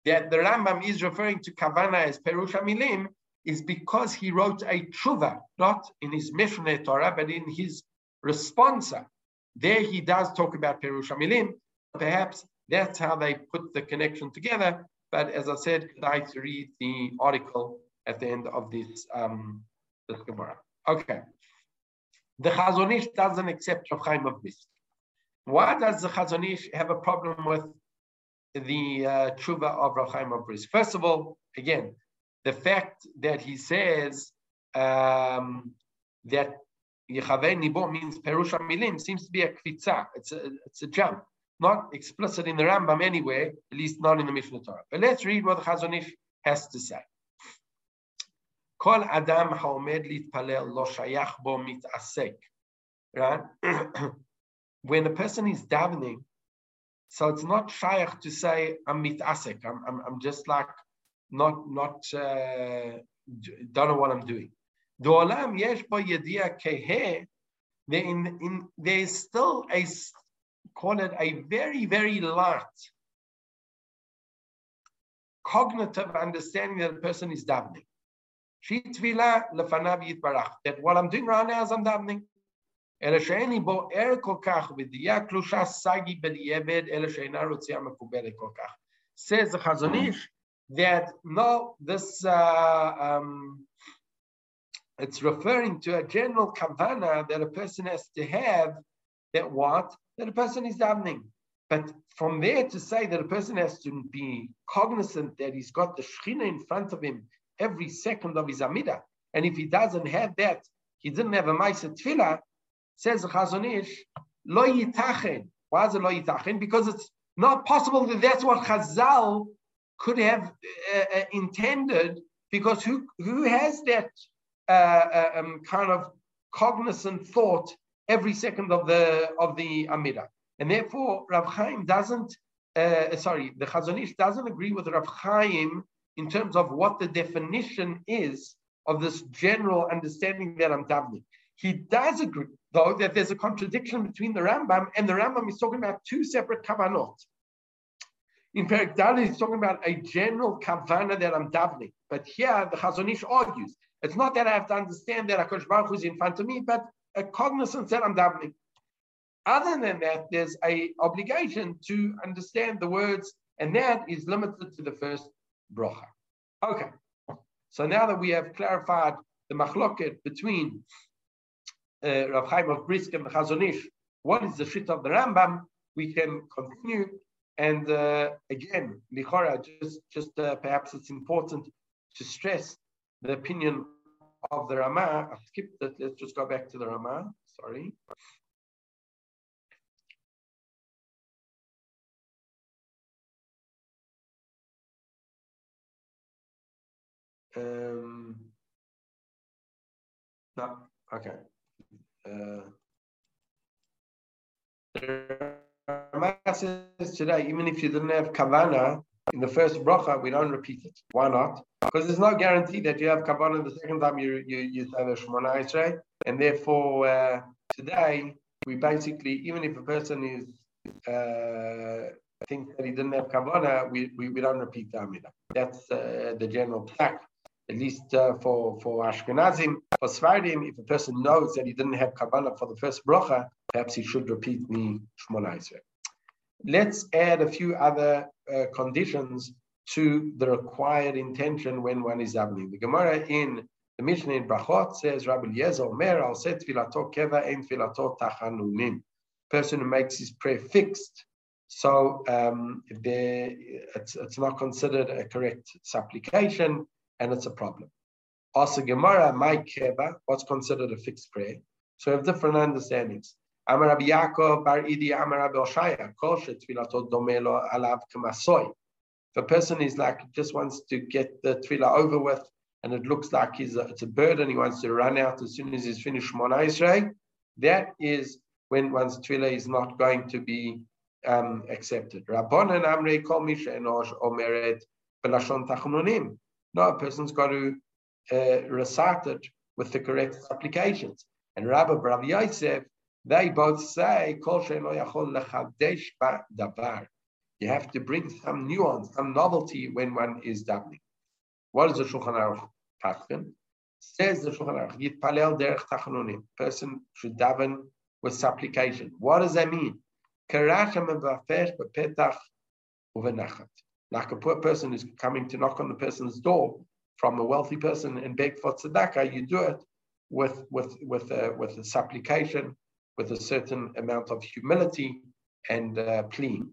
A: that the Rambam is referring to Kavana as Perusha Milim, is because he wrote a tshuva, not in his Mishneh Torah, but in his responsa. There he does talk about Perusha Milim, Perhaps that's how they put the connection together. But as I said, I to read the article at the end of this um, this Gemara. Okay. The Chazon Ish doesn't accept Rav Chaim of this. Why does the Chazon Ish have a problem with the uh, tshuva of Rav of Brisk? First of all, again, the fact that he says um, that Yechavei Nibo means Perusha Milim seems to be a kvitza. It's a, it's a jump. not explicit in the Rambam anywhere, at least not in the Mishnah Torah. But let's read what the Chazon Ish has to say. Kol adam haomed litpalel lo shayach bo mitasek. Right? when a person is davening, so it's not shayach to say I'm mitasek. I'm, I'm, I'm just like not not uh, don't know what I'm doing. Do'olam yesh bo yedia kehe. There's still a call it a very very light cognitive understanding that a person is davening. That what I'm doing right now is I'm davening. אלא שאין לי בו ער כל כך קלושה סגי בדיעבד, אלא שאינה מקובלת כל כך. Says the Chazon Ish that no, this uh, um, it's referring to a general kavana that a person has to have that what that a person is davening. But from there to say that a person has to be cognizant that he's got the Shekhinah in front of him every second of his amida, And if he doesn't have that, he didn't have a Maisa Tefillah, says the Chazon Ish, Lo Yitachen. Why is it Lo Yitachen? Because it's not possible that that's what Chazal could have uh, uh, intended, because who, who has that uh, uh um, kind of cognizant thought every second of the of the Amida? And therefore, Rav Chaim doesn't, uh, sorry, the Chazon Ish doesn't agree with Rav Chaim in terms of what the definition is of this general understanding that I'm davening. He does agree, though, that there's a contradiction between the Rambam and the Rambam is talking about two separate kavanot. In Perik Dalit, he's talking about a general kavana that I'm davening. But here, the Chazon Ish argues, it's not that I have to understand that HaKadosh Baruch is in front of me, but a cognizance that I'm davening. Other than that, there's a obligation to understand the words, and that is limited to the first bracha. Okay, so now that we have clarified the machloket between uh, Rav Chaim of Brisk and the Chazon Ish, what is the shit of the Rambam, we can continue. And uh, again, Lichora, just, just uh, perhaps it's important to stress the opinion of the Rama. I skipped that. Let's just go back to the Rama. Sorry. Um, no, okay. Today, even if you didn't have kavana in the first bracha, we don't repeat it. Why not? Because there's no guarantee that you have kavana the second time you you, you say Shemona Esrei, and therefore uh, today we basically, even if a person is uh, think that he didn't have kavana, we, we, we don't repeat the Amida. That's uh, the general fact at least uh, for, for Ashkenazim, for Sephardim, if a person knows that he didn't have Kabbalah for the first bracha, perhaps he should repeat the Shmona Let's add a few other uh, conditions to the required intention when one is davening. The Gemara in the Mishnah in Brachot says, Rabbi Eliezer Omer, al set filato keva ein filato tachanunim. Person who makes his prayer fixed. So um, it's, it's not considered a correct supplication, and it's a problem. Also, Gemara, my keva, what's considered a fixed prayer. So we have different understandings. Amar Rabbi Yaakov Bar Idi Amar Rabbi Oshaya Kol Tfilatot Domelo Alav Kamasoy. If a person is like just wants to get the tefillah over with, and it looks like he's a, it's a burden, he wants to run out as soon as he's finished Mona Israel, that is when one's tefillah is not going to be um, accepted. Rabbanan Amrei Kol Misha Enosh Omeret Belashon Tachnunim. No, a person's got to uh, recite it with the correct applications. And Rabbi Rav Yosef, they both say, you have to bring some nuance, some novelty when one is davening. What is the Shulchan Aruch Tachton? Says the Shulchan Aruch, Yitpalel derech. Person should daven with supplication. What does that mean? Karachem bepetach uvenachat like a poor person who's coming to knock on the person's door from a wealthy person and beg for tzedakah, you do it with with with a, with a supplication, with a certain amount of humility and uh, pleading.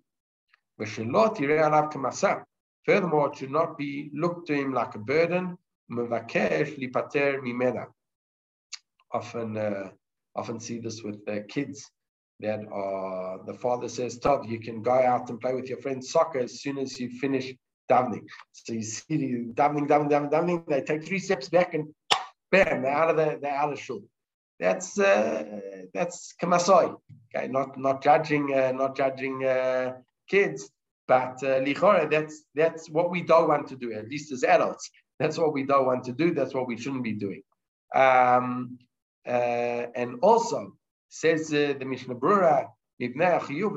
A: Furthermore, it should not be looked to him like a burden. Often, uh, often see this with uh, kids that uh, the father says, Tov, you can go out and play with your friends soccer as soon as you finish davening. So you see the davening, davening, davening, davening, they take three steps back and bam, they're out of the, they're out of shul. That's uh, that's kamasoi. Okay, not not judging, uh, not judging uh, kids, but uh, lichora, that's that's what we don't want to do. At least as adults, that's what we don't want to do. That's what we shouldn't be doing. Um, uh, and also says uh, the Mishnah Berurah, Ibnei Achiyuv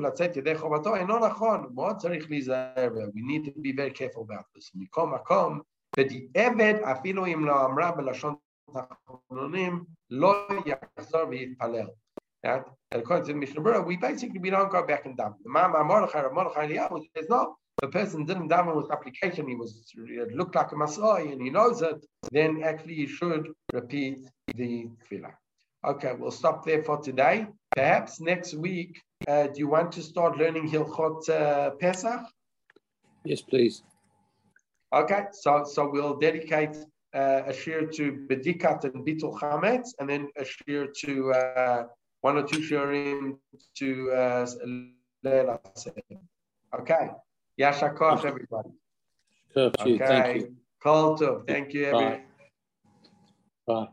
A: we need to be very careful about this. According to Mishnah Berurah, we basically we don't go back and daven. The says no. The person didn't daven with application. He was it looked like a masoi, and he knows it. Then actually, he should repeat the tefillah. Okay, we'll stop there for today. Perhaps next week, uh, do you want to start learning Hilchot uh, Pesach?
B: Yes, please.
A: Okay, so so we'll dedicate uh, a shiur to Bedikat and Bitul Chametz, and then a shiur to uh, one or two shiurim to uh, Leila. Okay, Yashakov, everybody.
B: Okay, thank you.
A: Call to. Thank you, everybody.
B: Bye. Bye.